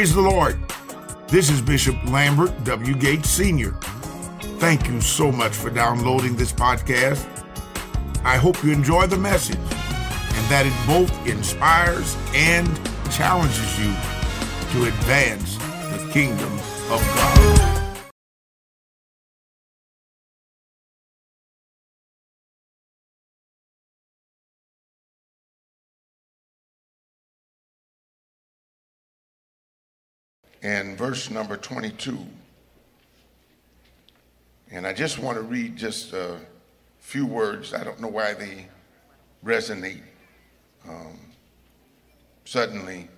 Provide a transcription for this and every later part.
Praise the Lord. This is Bishop Lambert W. Gates Sr. Thank you so much for downloading this podcast. I hope you enjoy the message and that it both inspires and challenges you to advance the kingdom of God. And verse number 22. And I just want to read just a few words. I don't know why they resonate. Um, suddenly,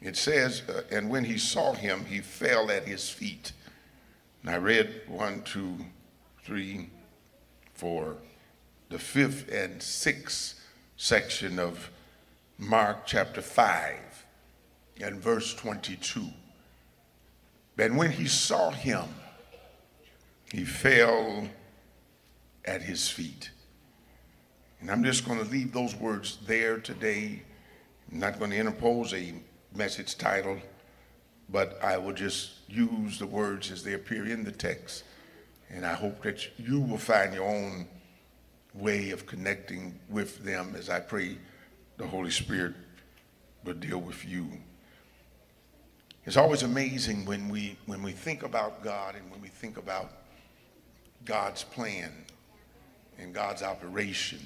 it says, uh, and when he saw him, he fell at his feet. And I read one, two, three, four, the fifth and sixth section of Mark chapter 5 and verse 22. And when he saw him, he fell at his feet. And I'm just going to leave those words there today. I'm not going to interpose a message title, but I will just use the words as they appear in the text. And I hope that you will find your own way of connecting with them as I pray the Holy Spirit will deal with you. It's always amazing when we, when we think about God and when we think about God's plan and God's operation.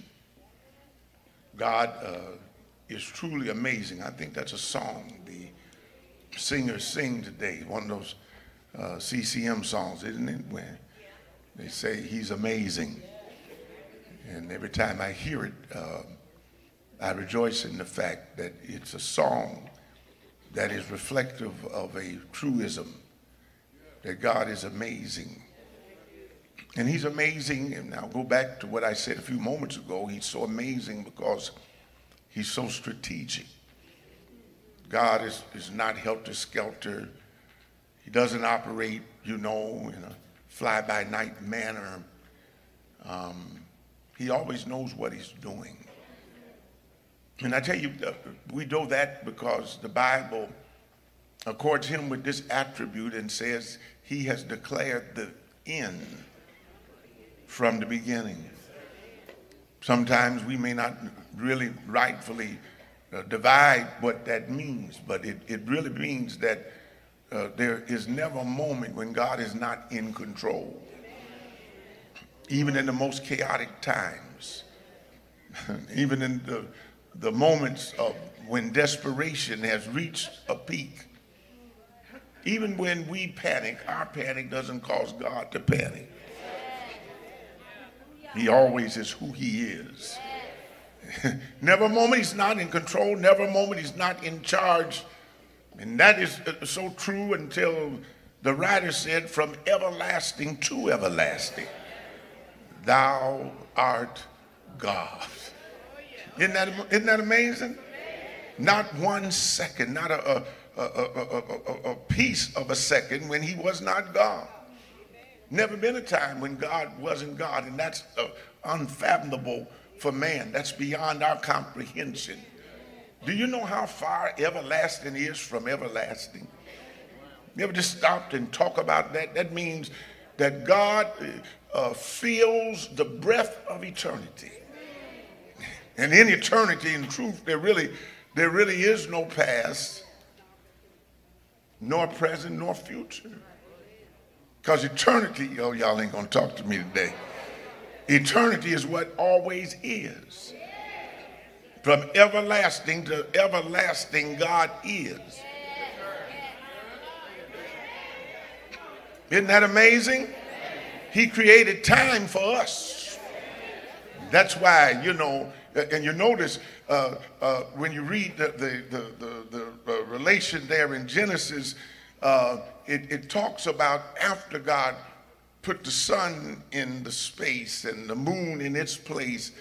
God uh, is truly amazing. I think that's a song the singers sing today, one of those uh, CCM songs, isn't it? When they say he's amazing. And every time I hear it, uh, I rejoice in the fact that it's a song that is reflective of a truism that God is amazing. And he's amazing, and I'll go back to what I said a few moments ago. He's so amazing because he's so strategic. God is, is not helter skelter. He doesn't operate, you know, in a fly by night manner. Um, he always knows what he's doing. And I tell you, uh, we know that because the Bible accords him with this attribute and says he has declared the end from the beginning. Sometimes we may not really rightfully uh, divide what that means, but it, it really means that uh, there is never a moment when God is not in control, even in the most chaotic times, even in the the moments of when desperation has reached a peak. Even when we panic, our panic doesn't cause God to panic. He always is who he is. never a moment he's not in control, never a moment he's not in charge. And that is uh, so true until the writer said, from everlasting to everlasting, thou art God. Isn't that, isn't that amazing? Not one second, not a, a, a, a, piece of a second when he was not God. Never been a time when God wasn't God, and that's uh, unfathomable for man. That's beyond our comprehension. Do you know how far everlasting is from everlasting? You ever just stopped and talk about that? That means that God uh, feels the breath of eternity. And in eternity, in truth, there really, there really is no past, nor present, nor future. Because eternity, oh, y'all ain't gonna talk to me today. Eternity is what always is. From everlasting to everlasting, God is. Isn't that amazing? He created time for us. That's why, you know, and you notice uh, uh, when you read the, the, the, the, uh, relation there in Genesis, uh, it, it talks about after God put the sun in the space and the moon in its place.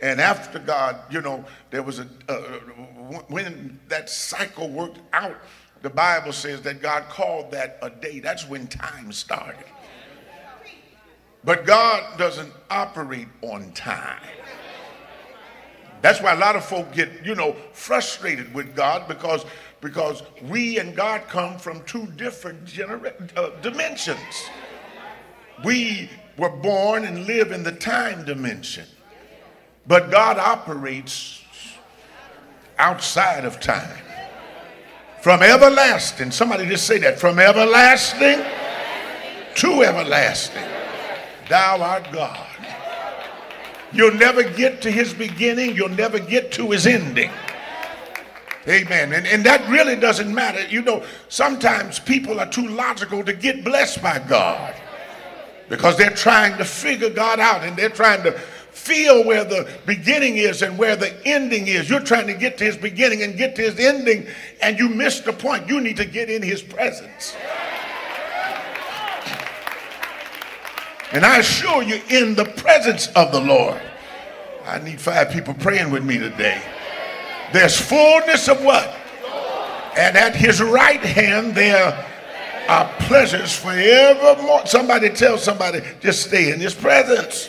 And after God, you know, there was a, when that cycle worked out, the Bible says that God called that a day. That's when time started. But God doesn't operate on time. That's why a lot of folk get, you know, frustrated with God because, because we and God come from two different uh, dimensions. We were born and live in the time dimension, but God operates outside of time. From everlasting, somebody just say that, from everlasting to everlasting, thou art God. You'll never get to his beginning, you'll never get to his ending. Amen. And, and that really doesn't matter. You know, sometimes people are too logical to get blessed by God because they're trying to figure God out and they're trying to feel where the beginning is and where the ending is. You're trying to get to his beginning and get to his ending, and you miss the point. You need to get in his presence. And I assure you, in the presence of the Lord, I need five people praying with me today. There's fullness of what? And at his right hand, there are pleasures forevermore. Somebody tell somebody, just stay in his presence.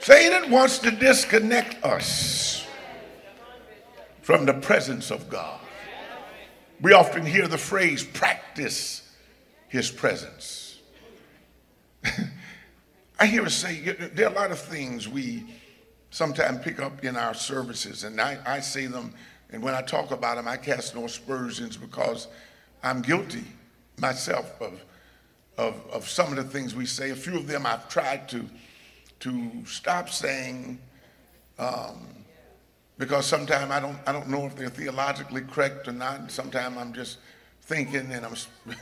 Satan wants to disconnect us from the presence of God. We often hear the phrase practice his presence. I hear us say there are a lot of things we sometimes pick up in our services, and I, I say them, and when I talk about them, I cast no aspersions because I'm guilty myself of, of, of some of the things we say. A few of them I've tried to, to stop saying um, because sometimes I don't, I don't know if they're theologically correct or not. Sometimes I'm just thinking and I'm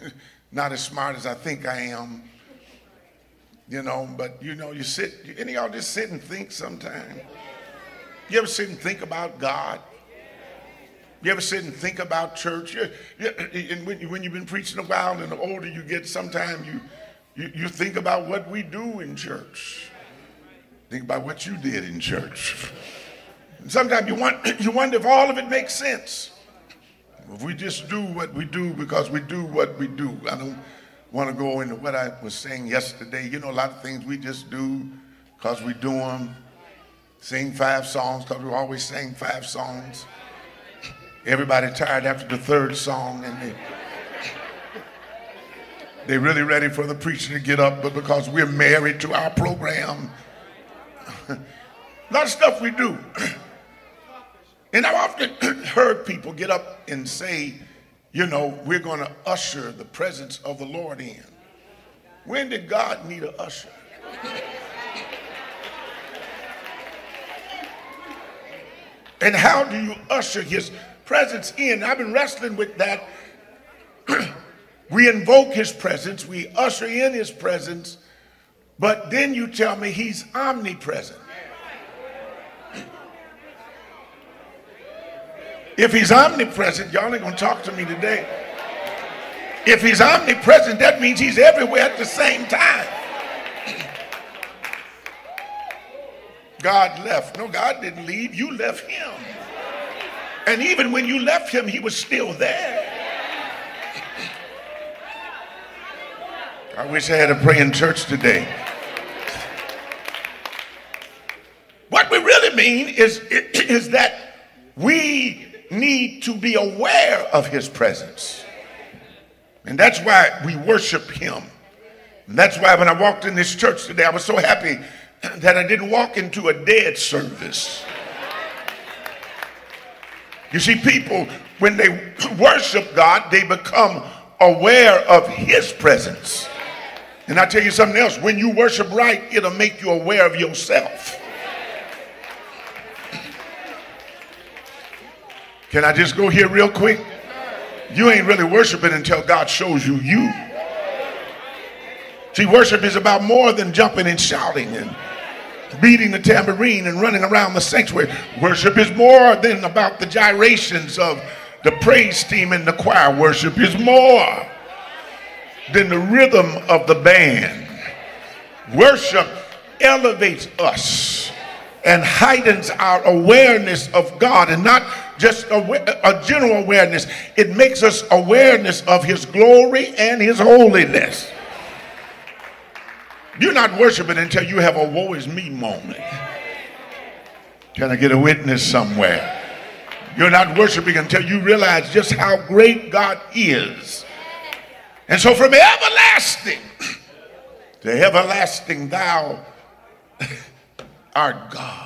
not as smart as I think I am. You know, but you know, you sit, any of y'all just sit and think sometime? You ever sit and think about God? You ever sit and think about church? You, you, and when, when, you've been preaching a while and the older you get, sometimes you, you, you think about what we do in church. Think about what you did in church. Sometimes you, want, you wonder if all of it makes sense. If we just do what we do because we do what we do. I don't want to go into what I was saying yesterday. You know, a lot of things we just do because we do them. Sing five songs because we always sing five songs. Everybody tired after the third song and they, they're really ready for the preacher to get up, but because we're married to our program, a lot of stuff we do. And I've often heard people get up and say, you know, we're going to usher the presence of the Lord in. When did God need an usher? and how do you usher his presence in? I've been wrestling with that. we invoke his presence, we usher in his presence, but then you tell me he's omnipresent. If he's omnipresent, y'all ain't gonna talk to me today. If he's omnipresent, that means he's everywhere at the same time. God left. No, God didn't leave. You left him. And even when you left him, he was still there. I wish I had a praying church today. What we really mean is, is that we need to be aware of his presence. And that's why we worship him. And that's why when I walked in this church today, I was so happy that I didn't walk into a dead service. You see, people, when they worship God, they become aware of his presence. And I tell you something else when you worship right, it'll make you aware of yourself. Can I just go here real quick? You ain't really worshiping until God shows you you. See, worship is about more than jumping and shouting and beating the tambourine and running around the sanctuary. Worship is more than about the gyrations of the praise team and the choir. Worship is more than the rhythm of the band. Worship elevates us and heightens our awareness of God and not just a, a, general awareness. It makes us awareness of his glory and his holiness. You're not worshiping until you have a woe is me moment. Can I get a witness somewhere? You're not worshiping until you realize just how great God is. And so from everlasting to everlasting, thou art God.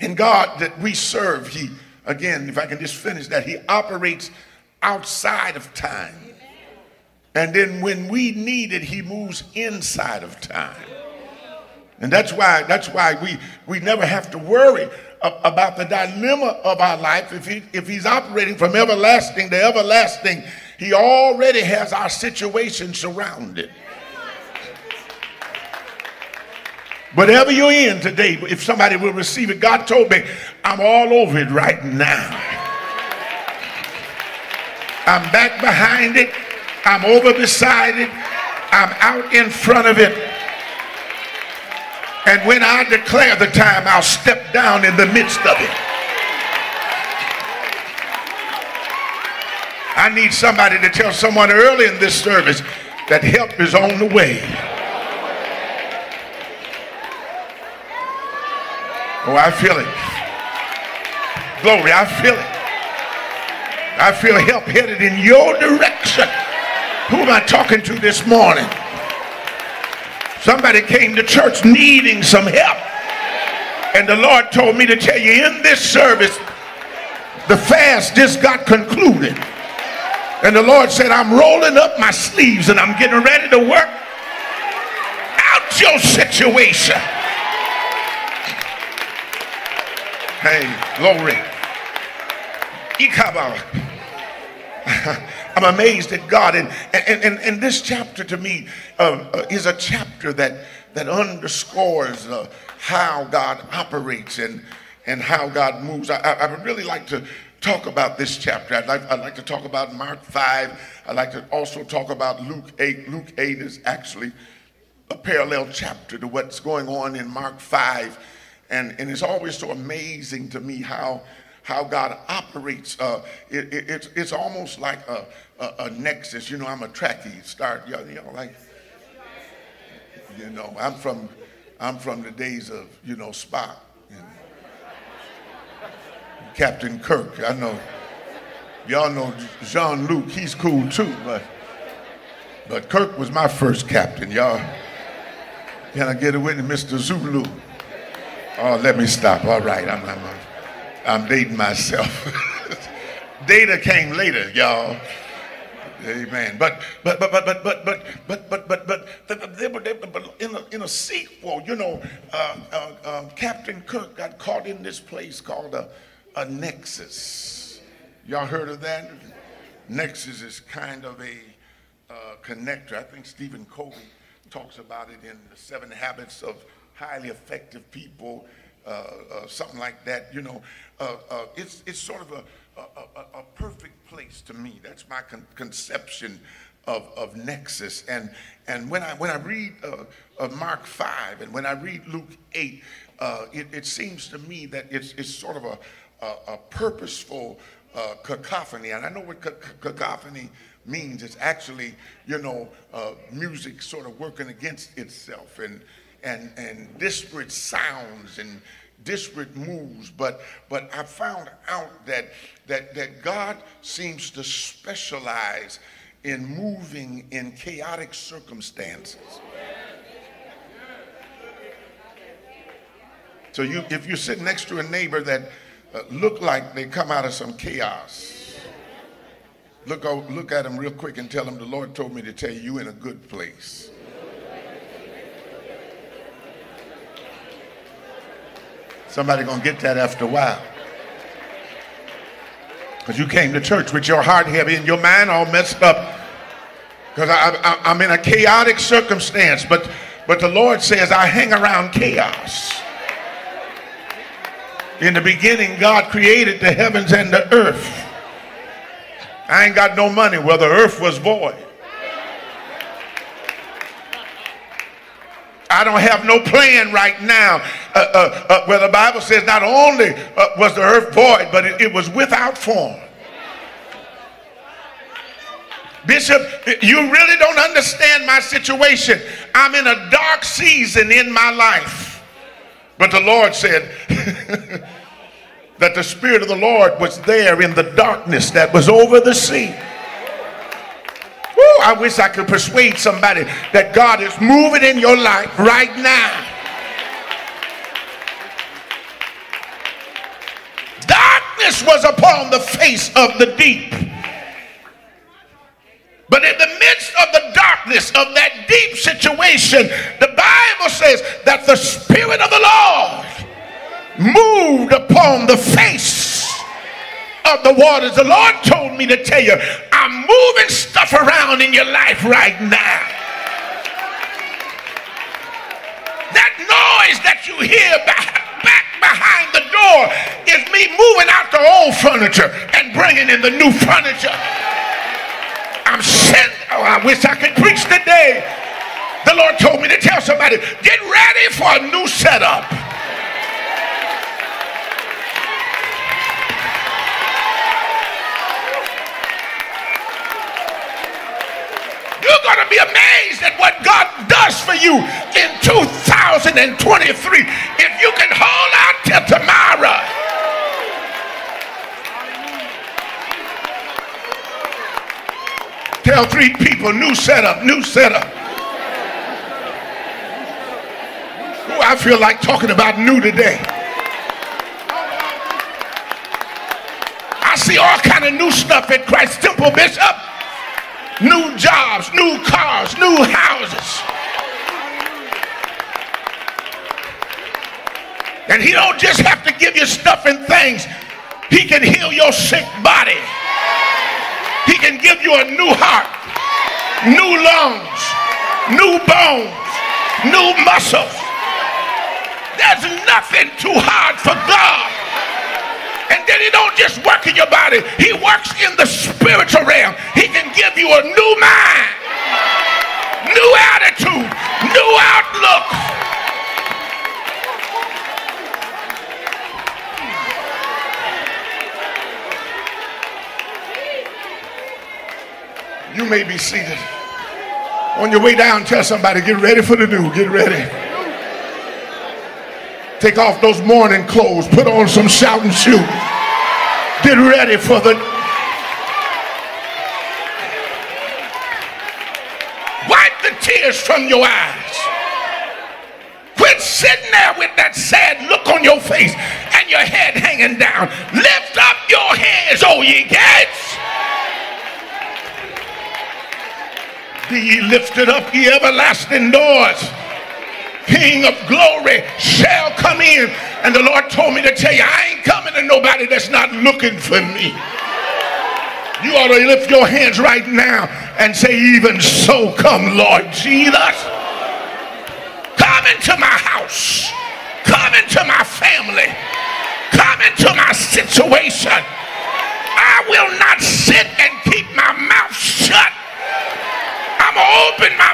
And God that we serve, He, again, if I can just finish that, He operates outside of time. And then when we need it, He moves inside of time. And that's why that's why we we never have to worry about the dilemma of our life. If he if he's operating from everlasting to everlasting, he already has our situation surrounded. Whatever you're in today, if somebody will receive it, God told me, I'm all over it right now. I'm back behind it. I'm over beside it. I'm out in front of it. And when I declare the time, I'll step down in the midst of it. I need somebody to tell someone early in this service that help is on the way. Oh, I feel it. Glory, I feel it. I feel help headed in your direction. Who am I talking to this morning? Somebody came to church needing some help. And the Lord told me to tell you in this service, the fast just got concluded. And the Lord said, I'm rolling up my sleeves and I'm getting ready to work out your situation. Hey, glory. I'm amazed at God. And, and, and, and this chapter to me uh, uh, is a chapter that, that underscores uh, how God operates and, and how God moves. I, I would really like to talk about this chapter. I'd like, I'd like to talk about Mark 5. I'd like to also talk about Luke 8. Luke 8 is actually a parallel chapter to what's going on in Mark 5. And, and it's always so amazing to me how how God operates. Uh, it, it, it's, it's almost like a, a, a, nexus. You know, I'm a Trekkie. Start, you know, like, you know, I'm from, I'm from the days of, you know, Spock. And Captain Kirk. I know, y'all know Jean Luc. He's cool too, but, but Kirk was my first captain, y'all. Can I get a witness, Mr. Sulu? Oh, let me stop. All right, I'm, I'm, I'm dating myself. Data came later, y'all. Amen. But but but but but but but but but but but in a in a sequel, you know, uh, uh, uh, Captain Cook got caught in this place called a a nexus. Y'all heard of that? Nexus is kind of a uh, connector. I think Stephen Covey talks about it in the Seven Habits of Highly Effective People uh, uh, something like that. You know, uh, it's it's sort of a, a, a, perfect place to me. That's my con- conception of, of Nexus. And and when I when I read Mark five and when I read Luke eight, it, it seems to me that it's it's sort of a a, purposeful uh, cacophony. And I know what cacophony means. It's actually, you know, uh, music sort of working against itself. And and, and disparate sounds and disparate moves, but but I found out that that that God seems to specialize in moving in chaotic circumstances. So you if you're sitting next to a neighbor that uh, look like they come out of some chaos, look look at them real quick and tell them the Lord told me to tell you you in a good place. Somebody gonna get that after a while. Because you came to church with your heart heavy and your mind all messed up. Because I'm in a chaotic circumstance, but but the Lord says I hang around chaos. In the beginning, God created the heavens and the earth. I ain't got no money. Well, the earth was void. I don't have no plan right now. Uh, uh, uh, where the Bible says not only uh, was the earth void, but it, it was without form. Bishop, you really don't understand my situation. I'm in a dark season in my life. But the Lord said that the Spirit of the Lord was there in the darkness that was over the sea. I wish I could persuade somebody that God is moving in your life right now. Darkness was upon the face of the deep. But in the midst of the darkness of that deep situation, the Bible says that the Spirit of the Lord moved upon the face of the waters. The Lord told me to tell you, I'm moving stuff around in your life right now. That noise that you hear back, behind the door is me moving out the old furniture and bringing in the new furniture. I'm sent. Oh, I wish I could preach today. The Lord told me to tell somebody, get ready for a new setup. You're going to be amazed at what God does for you in 2023 if you can hold out till tomorrow. Tell three people, new setup, new setup. Ooh, I feel like talking about new today. I see all kind of new stuff at Christ Temple, Bishop new jobs, new cars, new houses. And he don't just have to give you stuff and things. He can heal your sick body. He can give you a new heart, new lungs, new bones, new muscles. There's nothing too hard for God. And then he don't just work in your body. He works in the spiritual realm. He can give you a new mind, new attitude, new outlook. You may be seated. On your way down, tell somebody, get ready for the new. Get ready. Take off those mourning clothes. Put on some shouting shoes. Get ready for the. Wipe the tears from your eyes. Quit sitting there with that sad look on your face and your head hanging down. Lift up your heads, oh ye gates. Be ye lifted up, ye everlasting doors. King of glory shall come in. And the Lord told me to tell you, I ain't coming to nobody that's not looking for me. You ought to lift your hands right now and say, Even so, come, Lord Jesus. Come into my house. Come into my family. Come into my situation. I will not sit and keep my mouth shut. I'm going to open my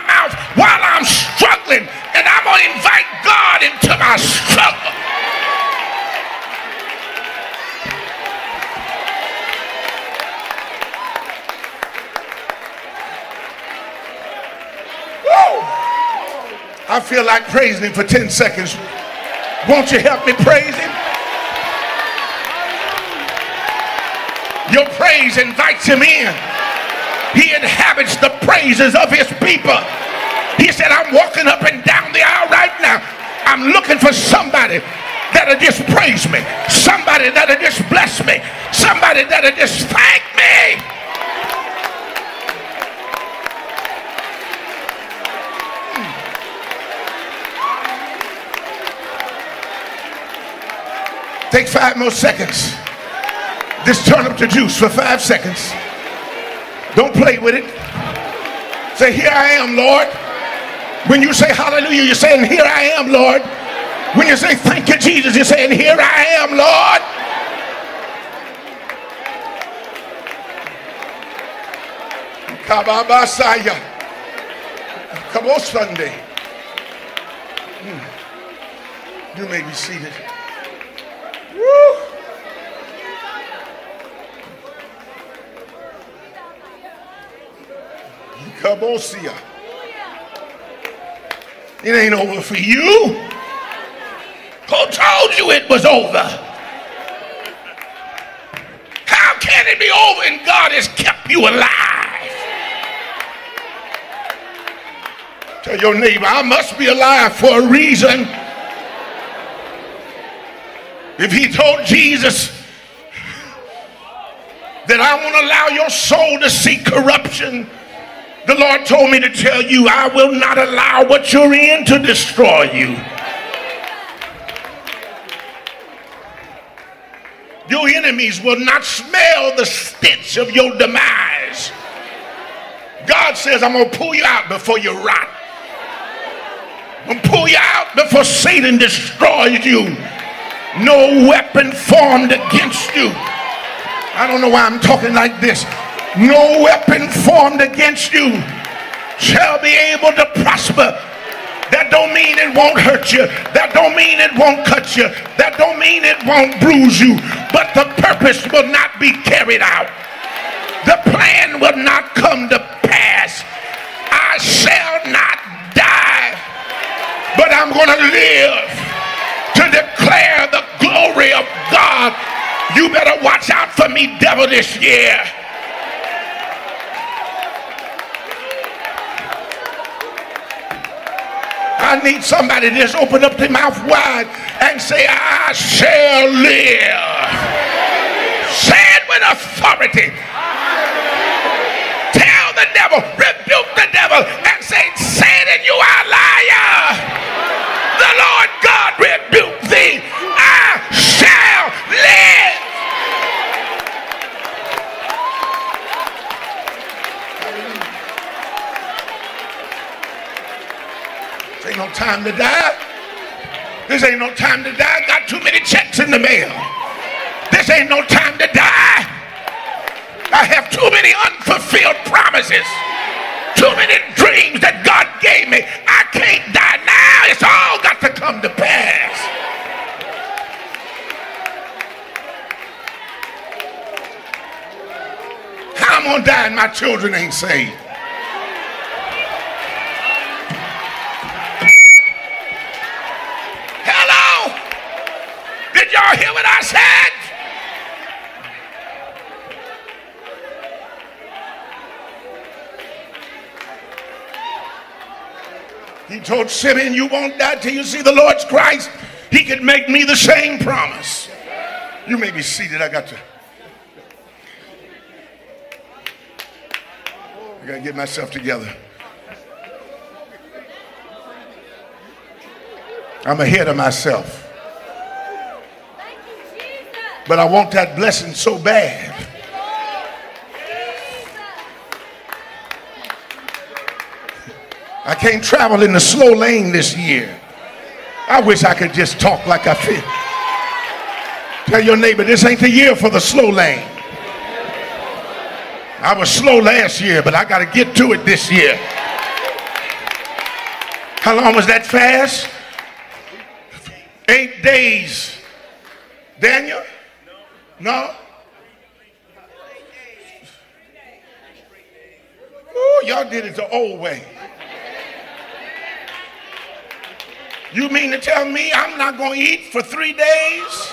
I feel like praising him for 10 seconds. Won't you help me praise him? Your praise invites him in. He inhabits the praises of his people. He said, I'm walking up and down the aisle right now. I'm looking for somebody that'll just praise me, somebody that'll just bless me, somebody that'll just thank me. Take five more seconds. Just turn up the juice for five seconds. Don't play with it. Say, Here I am, Lord. When you say hallelujah, you're saying, Here I am, Lord. When you say thank you, Jesus, you're saying, Here I am, Lord. Kababasaya. Come on, Sunday. Hmm. You may be seated. Woo. Kabosia. It ain't over for you. Who told you it was over? How can it be over and God has kept you alive? Tell your neighbor, I must be alive for a reason. If he told Jesus that I won't allow your soul to see corruption, the Lord told me to tell you, I will not allow what you're in to destroy you. Your enemies will not smell the stench of your demise. God says, I'm going to pull you out before you rot. I'm going to pull you out before Satan destroys you. No weapon formed against you. I don't know why I'm talking like this. No weapon formed against you shall be able to prosper. That don't mean it won't hurt you. That don't mean it won't cut you. That don't mean it won't bruise you. But the purpose will not be carried out. The plan will not come to pass. I shall not die, but I'm going to live declare the glory of God. You better watch out for me, devil, this year. I need somebody to just open up their mouth wide and say, I shall live. Say it with authority. Tell the devil, rebuke the devil, and say, Satan, you are to die. This ain't no time to die. Got too many checks in the mail. This ain't no time to die. I have too many unfulfilled promises. Too many dreams that God gave me. I can't die now. It's all got to come to pass. How I'm gonna die and my children ain't saved? What I said? He told Simeon, You won't die till you see the Lord's Christ. He could make me the same promise. You may be seated. I got to. I got to get myself together. I'm ahead of myself. But I want that blessing so bad. I can't travel in the slow lane this year. I wish I could just talk like I feel. Tell your neighbor, this ain't the year for the slow lane. I was slow last year, but I got to get to it this year. How long was that fast? Eight days. Daniel? No? Oh, y'all did it the old way. You mean to tell me I'm not going to eat for three days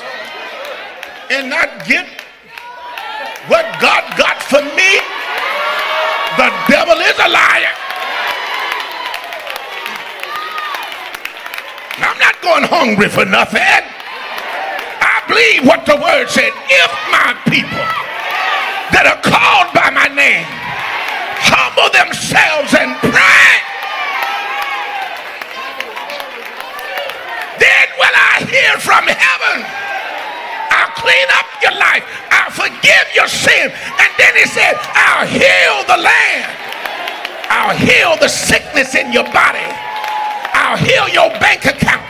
and not get what God got for me? The devil is a liar. I'm not going hungry for nothing. Believe what the word said. If my people that are called by my name humble themselves and pray, then will I hear from heaven. I'll clean up your life. I'll forgive your sin. And then he said, I'll heal the land. I'll heal the sickness in your body. I'll heal your bank account.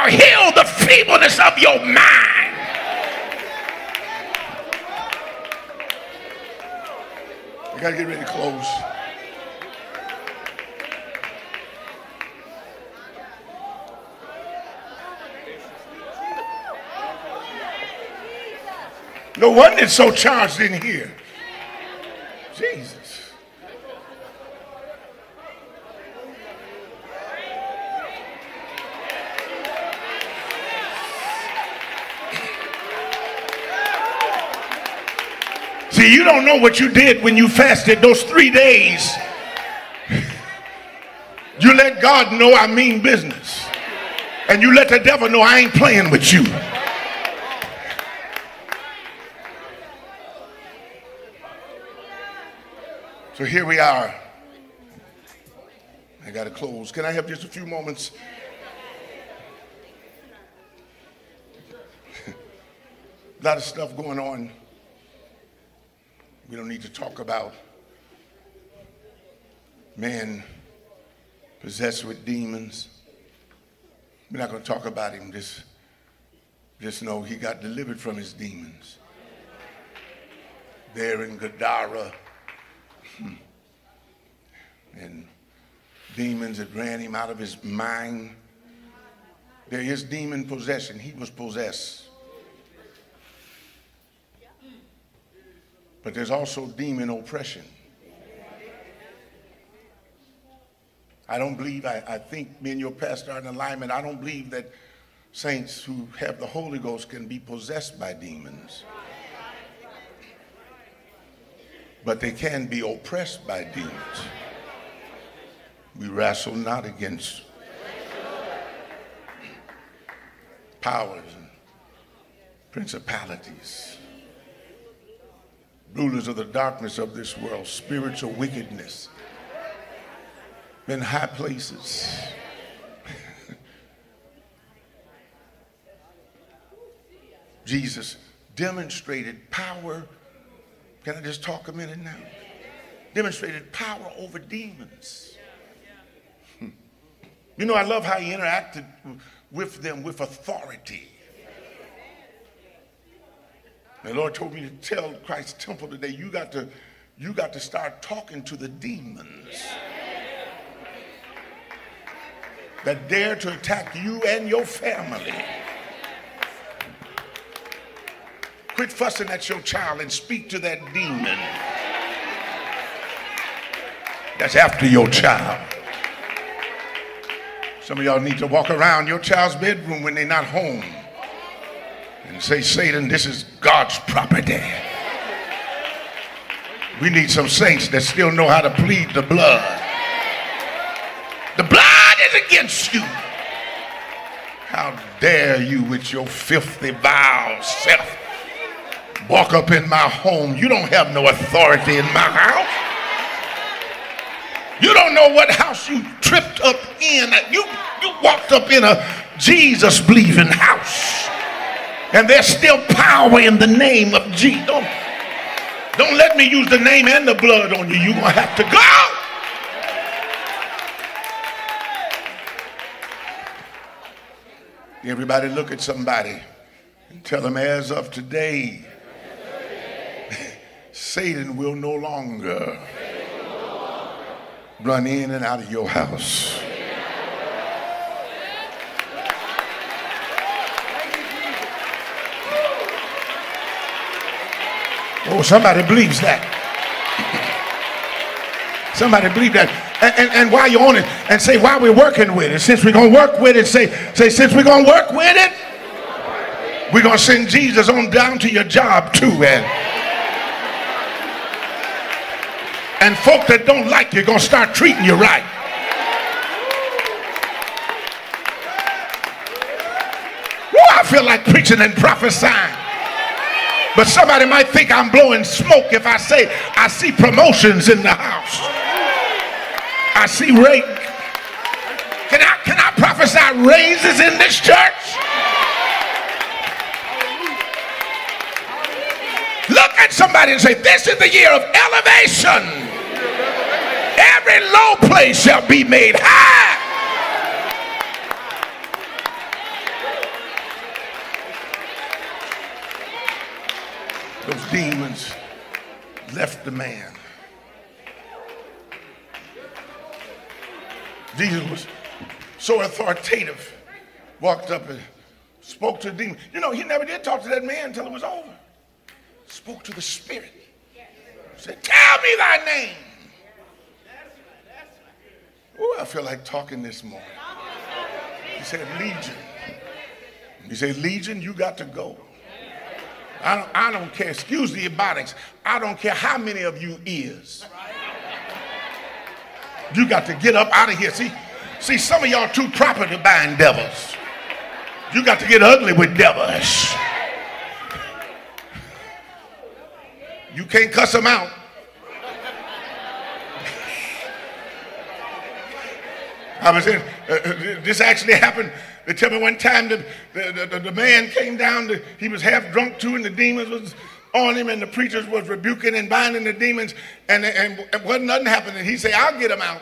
I'll heal the feebleness of your mind. I gotta get ready to close. No wonder it's so charged in here. Jesus. See, you don't know what you did when you fasted those three days. You let God know I mean business. And you let the devil know I ain't playing with you. So here we are. I got to close. Can I have just a few moments? a lot of stuff going on. We don't need to talk about men possessed with demons. We're not going to talk about him. Just, just know he got delivered from his demons. There in Gadara. Hmm, and demons that ran him out of his mind. There is demon possession. He was possessed. But there's also demon oppression. I don't believe, I, I think me and your pastor are in alignment. I don't believe that saints who have the Holy Ghost can be possessed by demons. But they can be oppressed by demons. We wrestle not against powers and principalities, rulers of the darkness of this world, spiritual wickedness in high places. Jesus demonstrated power. Can I just talk a minute now? Demonstrated power over demons. You know, I love how he interacted with them with authority. The Lord told me to tell Christ's temple today, you got to, you got to start talking to the demons that dare to attack you and your family. Quit fussing at your child and speak to that demon that's after your child. Some of y'all need to walk around your child's bedroom when they're not home and say, Satan, this is God's property. We need some saints that still know how to plead the blood. The blood is against you. How dare you with your filthy, vile self walk up in my home? You don't have no authority in my house. You don't know what house you tripped up in. You, you walked up in a Jesus believing house. And there's still power in the name of Jesus. Don't, don't let me use the name and the blood on you. You're going to have to go. Everybody look at somebody and tell them as of today, Satan will no longer run in and out of your house. Oh, somebody believes that. Somebody believe that. And, and, and, while you're on it, and say, why we're working with it, since we're going to work with it, say, say since we're going to work with it, we're going to send Jesus on down to your job too. And, and folk that don't like you going to start treating you right. Woo, I feel like preaching and prophesying. But somebody might think I'm blowing smoke if I say I see promotions in the house. I see rate. Can I, can I prophesy raises in this church? Look at somebody and say, This is the year of elevation. Every low place shall be made high. Left the man. Jesus was so authoritative, walked up and spoke to the demon. You know, he never did talk to that man until it was over. Spoke to the spirit. Said, Tell me thy name. Oh, I feel like talking this morning. He said, Legion. He said, Legion, you got to go. I don't, I don't care. Excuse the ebonics. I don't care how many of you is. You got to get up out of here. See, see, some of y'all too proper to bind devils. You got to get ugly with devils. You can't cuss them out. I was in, uh, uh, this actually happened. They tell me one time the, the, the, the man came down, to, he was half drunk too, and the demons was on him, and the preachers was rebuking and binding the demons, and, and, and wasn't nothing happening. He said, I'll get him out.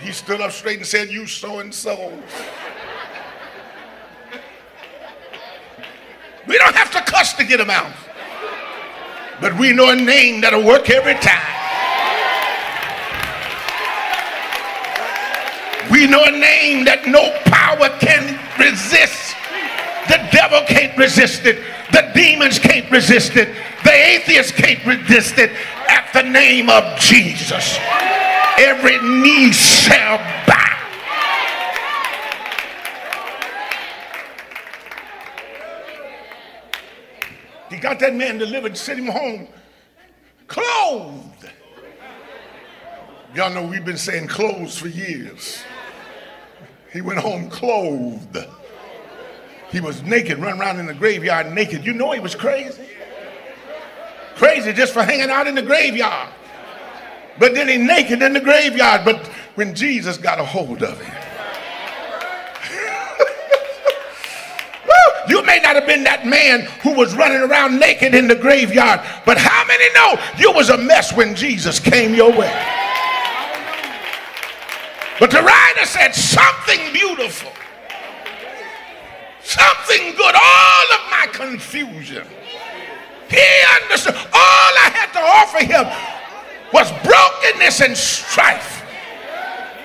He stood up straight and said, You so and so. We don't have to cuss to get him out. But we know a name that'll work every time. We know a name that no power can resist. The devil can't resist it. The demons can't resist it. The atheists can't resist it. At the name of Jesus, every knee shall bow. He got that man delivered, sent him home, clothed. Y'all know we've been saying clothes for years. He went home clothed. He was naked, running around in the graveyard naked. You know he was crazy. Crazy just for hanging out in the graveyard. But then he naked in the graveyard. But when Jesus got a hold of him, You may not have been that man who was running around naked in the graveyard, but how many know you was a mess when Jesus came your way? But the writer said something beautiful, something good, all of my confusion. He understood. All I had to offer him was brokenness and strife.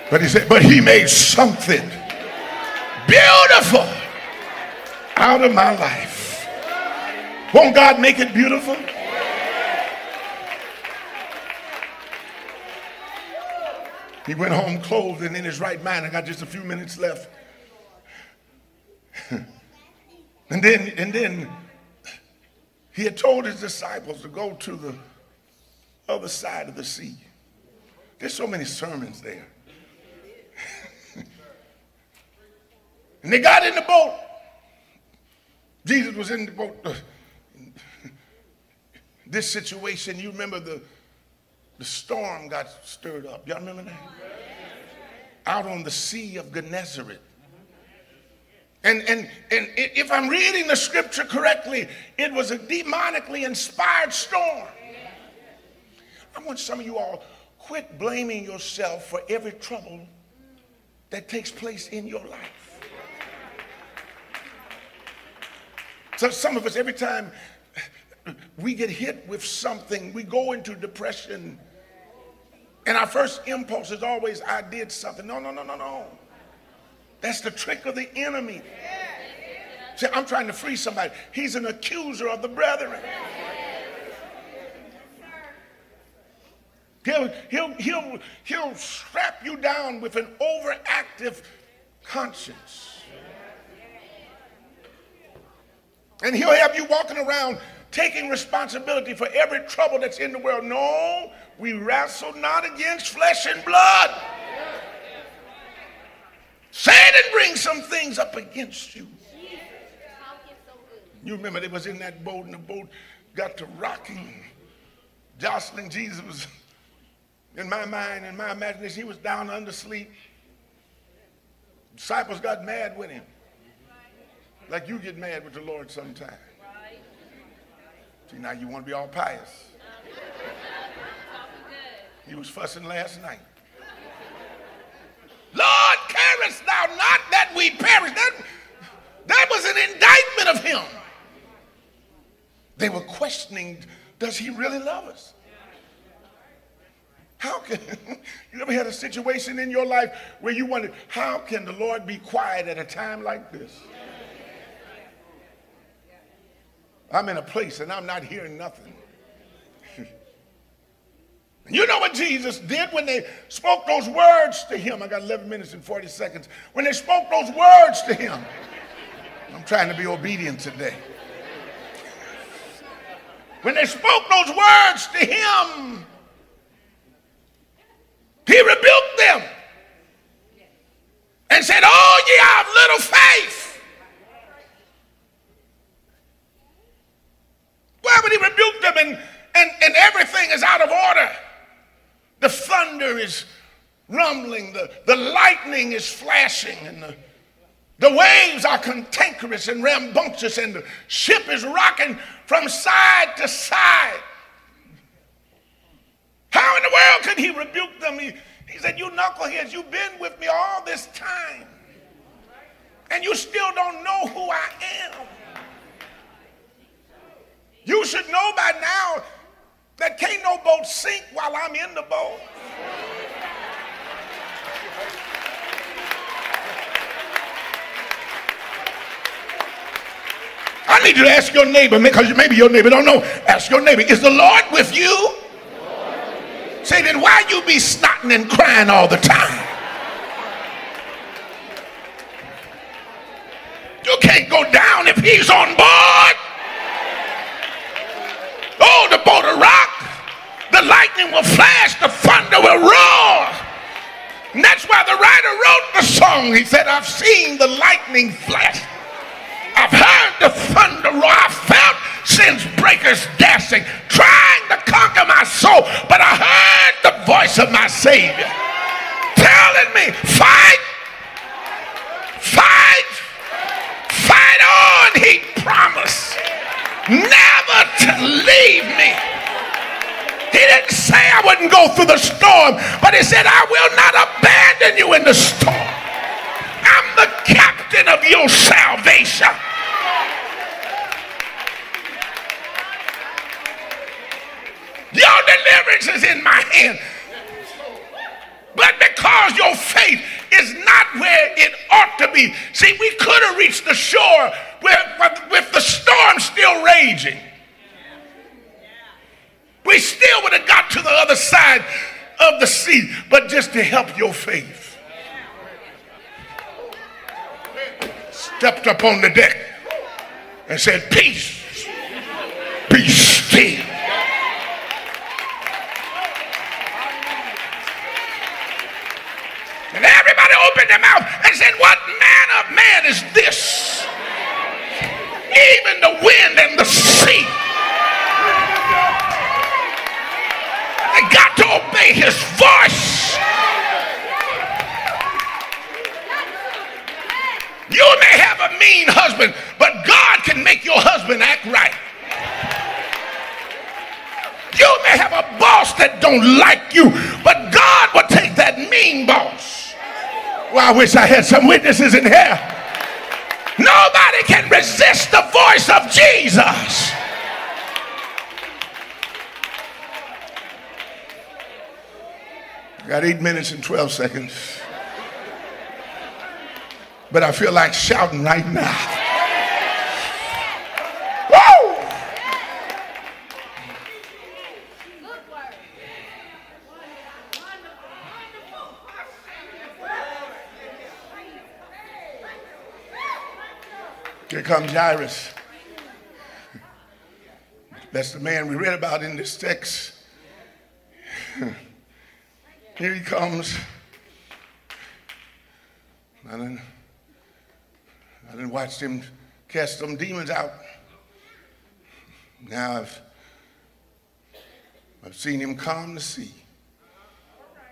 But he said, but he made something beautiful out of my life. Won't God make it beautiful? He went home clothed and in his right mind. I got just a few minutes left. and then, and then he had told his disciples to go to the other side of the sea. There's so many sermons there. and they got in the boat. Jesus was in the boat. this situation, you remember the the storm got stirred up. Y'all remember that? Out on the Sea of Gennesaret. And, and, and if I'm reading the scripture correctly, it was a demonically inspired storm. I want some of you all quit blaming yourself for every trouble that takes place in your life. So some of us, every time we get hit with something, we go into depression and our first impulse is always, I did something. No, no, no, no, no. That's the trick of the enemy. See, I'm trying to free somebody. He's an accuser of the brethren. He'll, he'll, he'll, he'll strap you down with an overactive conscience. And he'll have you walking around taking responsibility for every trouble that's in the world. No, we wrestle not against flesh and blood. Satan brings some things up against you. You remember they was in that boat and the boat got to rocking, jostling. Jesus in my mind, in my imagination, he was down under sleep. Disciples got mad with him. Like you get mad with the Lord sometimes. See, now you want to be all pious. He was fussing last night. Lord, carest thou not that we perish? That, that was an indictment of him. They were questioning, does he really love us? How can you ever had a situation in your life where you wondered, how can the Lord be quiet at a time like this? I'm in a place and I'm not hearing nothing. You know what Jesus did when they spoke those words to him? I got 11 minutes and 40 seconds. When they spoke those words to him, I'm trying to be obedient today. when they spoke those words to him, he rebuked them and said, Oh, ye have little faith. Why would he rebuke them and, and, and everything is out of order? The thunder is rumbling, the, the lightning is flashing, and the, the waves are cantankerous and rambunctious, and the ship is rocking from side to side. How in the world could he rebuke them? He, he said, You knuckleheads, you've been with me all this time, and you still don't know who I am. You should know by now that can't no boat sink while I'm in the boat. I need you to ask your neighbor, because maybe your neighbor don't know. Ask your neighbor, is the Lord with you? Say, then why you be snotting and crying all the time? You can't go down if he's on board. Oh, the boat. The lightning will flash. The thunder will roar. And that's why the writer wrote the song. He said, I've seen the lightning flash. I've heard the thunder roar. I felt sin's breakers dashing, trying to conquer my soul. But I heard the voice of my Savior telling me, fight, fight, fight on. He promised never to leave me. He didn't say I wouldn't go through the storm, but he said, I will not abandon you in the storm. I'm the captain of your salvation. Your deliverance is in my hand. But because your faith is not where it ought to be. See, we could have reached the shore with, with the storm still raging. We still would have got to the other side of the sea, but just to help your faith. Stepped up on the deck and said, Peace, be still. And everybody opened their mouth and said, What manner of man is this? Even the wind and the sea. They got to obey his voice. You may have a mean husband, but God can make your husband act right. You may have a boss that don't like you, but God will take that mean boss. Well, I wish I had some witnesses in here. Nobody can resist the voice of Jesus. Got eight minutes and 12 seconds. But I feel like shouting right now. Woo! Here comes Jairus. That's the man we read about in this text. Here he comes. I didn't, I didn't watch him cast some demons out. Now I've, I've seen him calm the sea.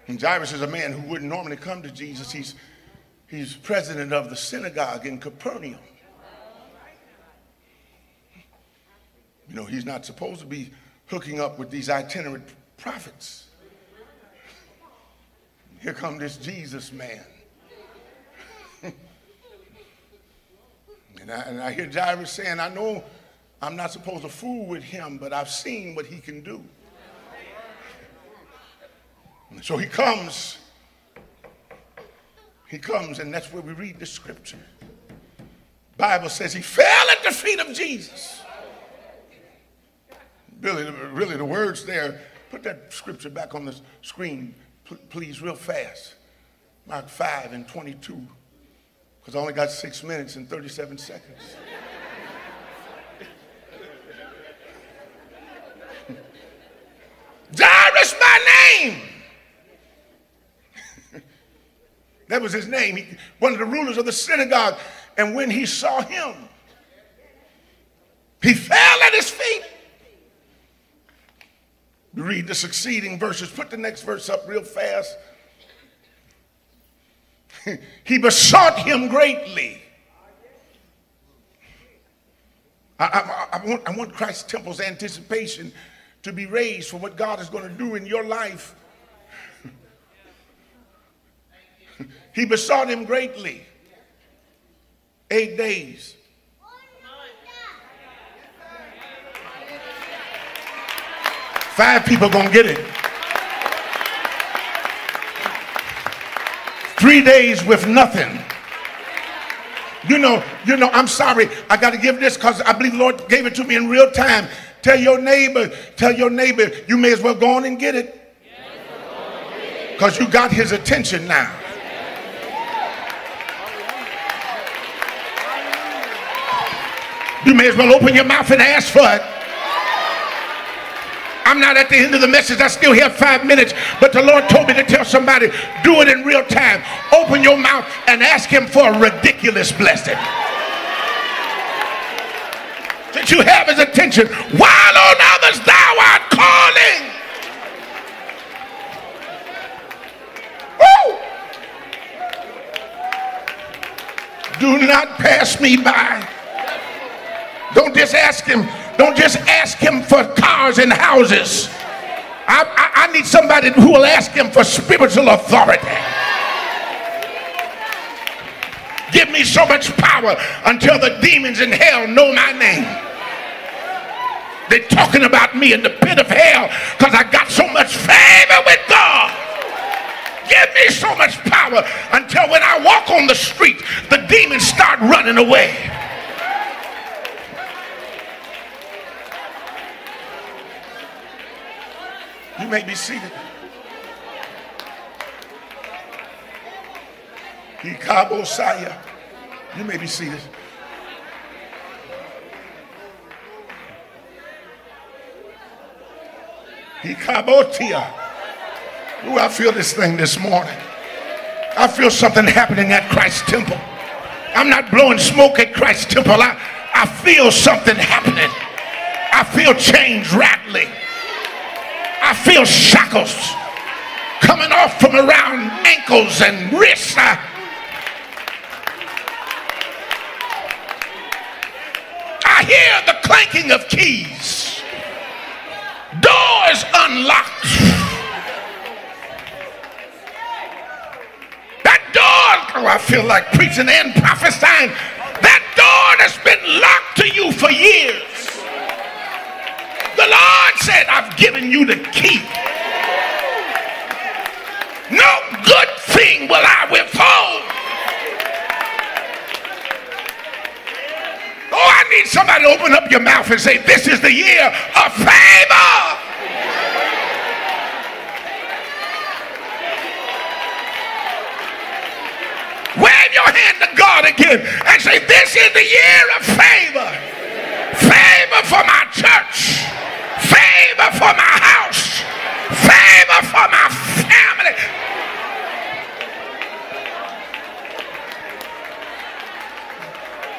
And Jairus is a man who wouldn't normally come to Jesus. He's, he's president of the synagogue in Capernaum. You know, he's not supposed to be hooking up with these itinerant prophets. Here come this Jesus man. and, I, and I hear Jairus saying, I know I'm not supposed to fool with him, but I've seen what he can do. And so he comes. He comes, and that's where we read the scripture. Bible says he fell at the feet of Jesus. Really, really, the words there, put that scripture back on the screen, please, real fast. Mark 5 and 22, because I only got six minutes and 37 seconds. Jairus, my name. that was his name. He, one of the rulers of the synagogue. And when he saw him, he fell at his feet Read the succeeding verses. Put the next verse up real fast. he besought him greatly. I, I, I, want, I want Christ's temple's anticipation to be raised for what God is going to do in your life. he besought him greatly. Eight days. Five people gonna get it. Three days with nothing. You know, you know, I'm sorry. I got to give this because I believe the Lord gave it to me in real time. Tell your neighbor, tell your neighbor, you may as well go on and get it. Because you got his attention now. You may as well open your mouth and ask for it. I'm not at the end of the message. I still have five minutes. But the Lord told me to tell somebody, do it in real time. Open your mouth and ask him for a ridiculous blessing. That you have his attention while on others thou art calling. Woo! Do not pass me by. Don't just ask him don't just ask him for cars and houses. I, I, I need somebody who will ask him for spiritual authority. Give me so much power until the demons in hell know my name. They're talking about me in the pit of hell because I got so much favor with God. Give me so much power until when I walk on the street, the demons start running away. You may be seated. Saya. You may be seated. Hikabotia. Ooh, I feel this thing this morning. I feel something happening at Christ's temple. I'm not blowing smoke at Christ's temple. I, I feel something happening. I feel change rattling. I feel shackles coming off from around ankles and wrists. I, I hear the clanking of keys, doors unlocked. That door, oh, I feel like preaching and prophesying. That door that's been locked to you for years. The Lord said, I've given you the key. No good thing will I withhold. Oh, I need somebody to open up your mouth and say, This is the year of favor. Wave your hand to God again and say, This is the year of favor. Favor for my church favor for my house, favor for my family.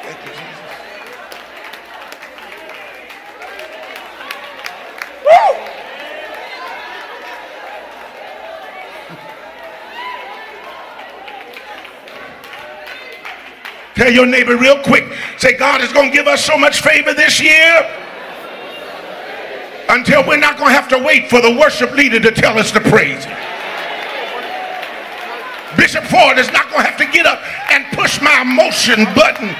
Thank you, Jesus. Woo! Tell your neighbor real quick. Say, God is going to give us so much favor this year until we're not going to have to wait for the worship leader to tell us to praise him. Bishop Ford is not going to have to get up and push my emotion button.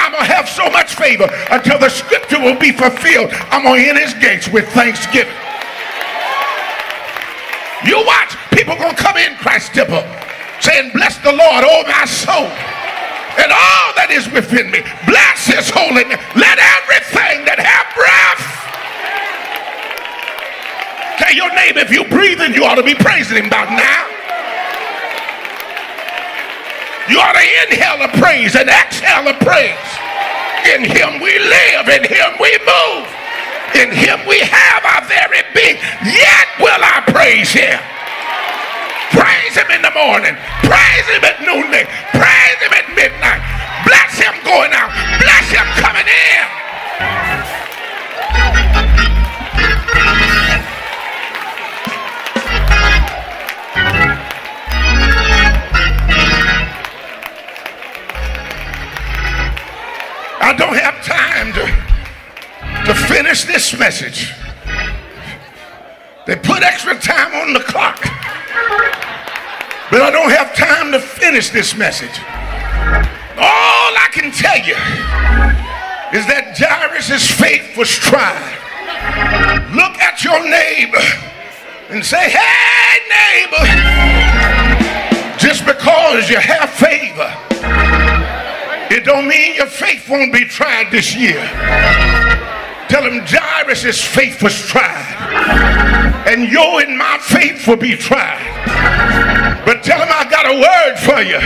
I'm going to have so much favor until the scripture will be fulfilled. I'm going to enter his gates with thanksgiving. You watch, people going to come in Christ temple saying, Bless the Lord, oh my soul, and all that is within me. Bless his holy name. Let everything that have breath Tell your neighbor if you're breathing, you ought to be praising him about now. You ought to inhale a praise and exhale a praise. In him we live, in him we move, in him we have our very being. Yet will I praise him. Praise him in the morning. Praise him at noonday. Praise him at midnight. Bless him going out. Bless him coming in. I don't have time to, to finish this message. They put extra time on the clock. But I don't have time to finish this message. All I can tell you is that Jairus' faith was tried. Look at your neighbor and say, hey, neighbor, just because you have favor, it don't mean your faith won't be tried this year. Tell him Jairus' faith was tried. And your and my faith will be tried. But tell him I got a word for you.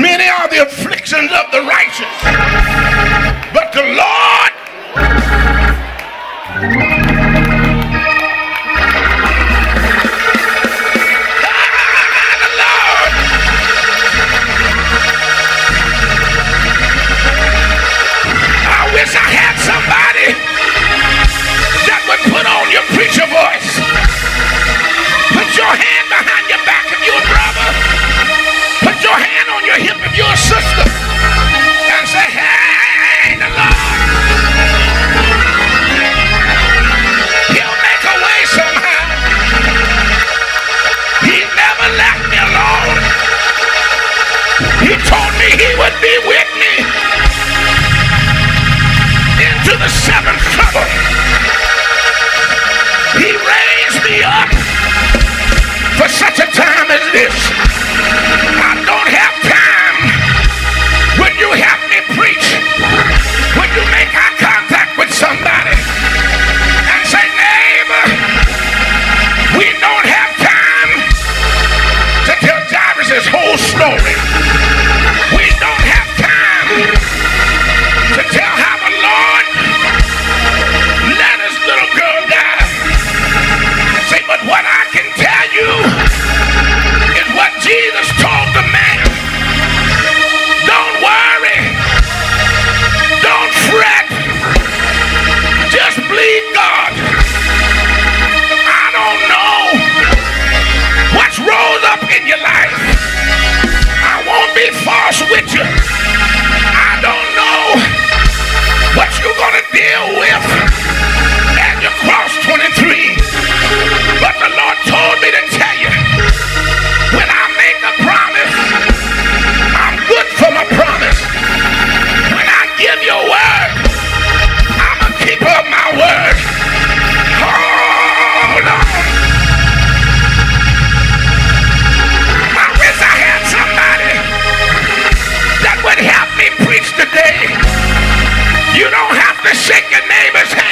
Many are the afflictions of the righteous. But the Lord I wish I had somebody that would put on your preacher voice. Back if you're a brother. Put your hand on your hip if you're a sister. And say, hey, the Lord. He'll make a way somehow. He never left me alone. He told me he would be with me into the seventh trouble. For such a time as this. I don't have time when you help me preach, when you make eye contact with somebody and say, neighbor, we don't have time to tell Jairus' whole story. with you. shake your neighbor's hand.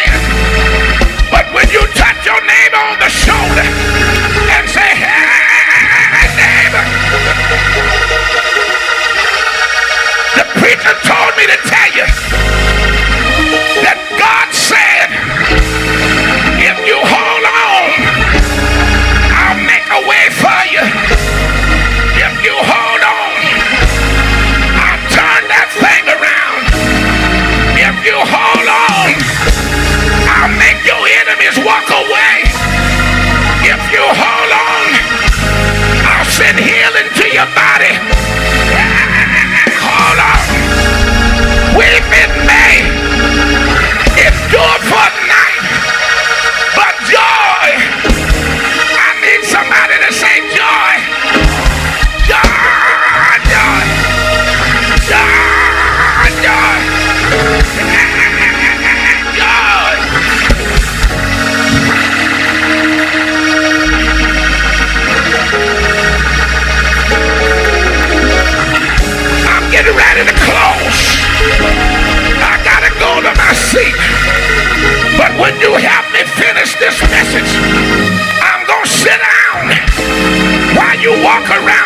walk around.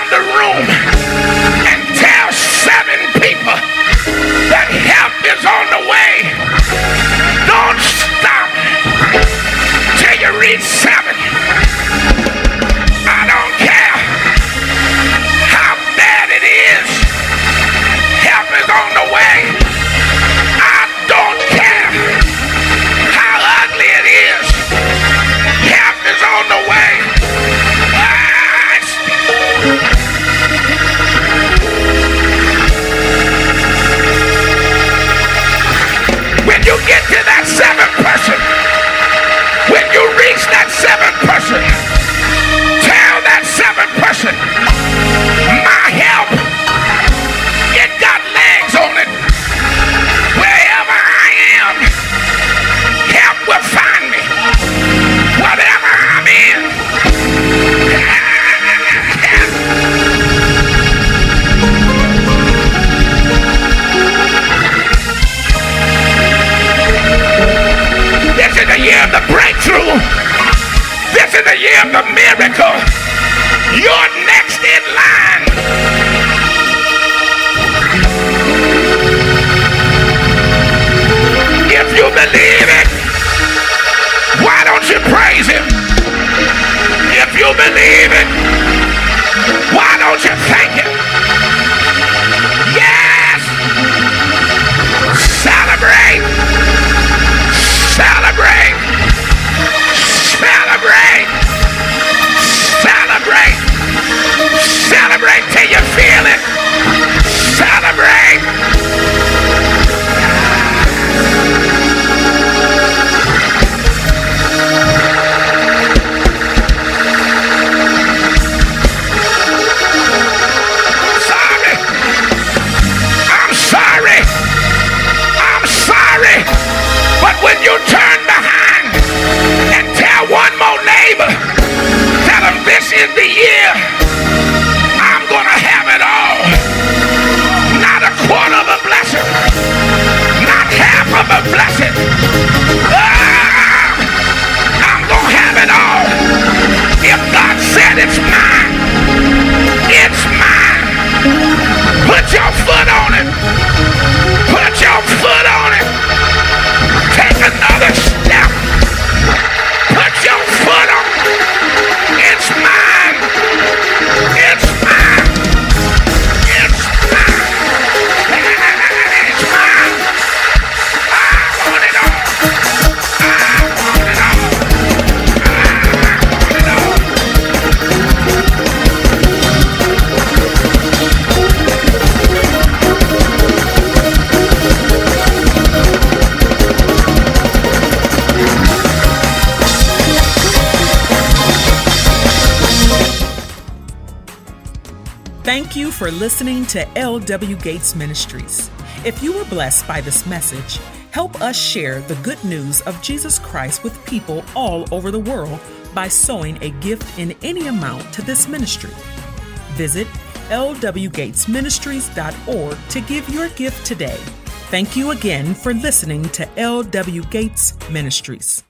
Blessing. Ah, I'm going to have it all. If God said it's mine, it's mine. Put your foot on for listening to L.W. Gates Ministries. If you were blessed by this message, help us share the good news of Jesus Christ with people all over the world by sowing a gift in any amount to this ministry. Visit lwgatesministries.org to give your gift today. Thank you again for listening to L.W. Gates Ministries.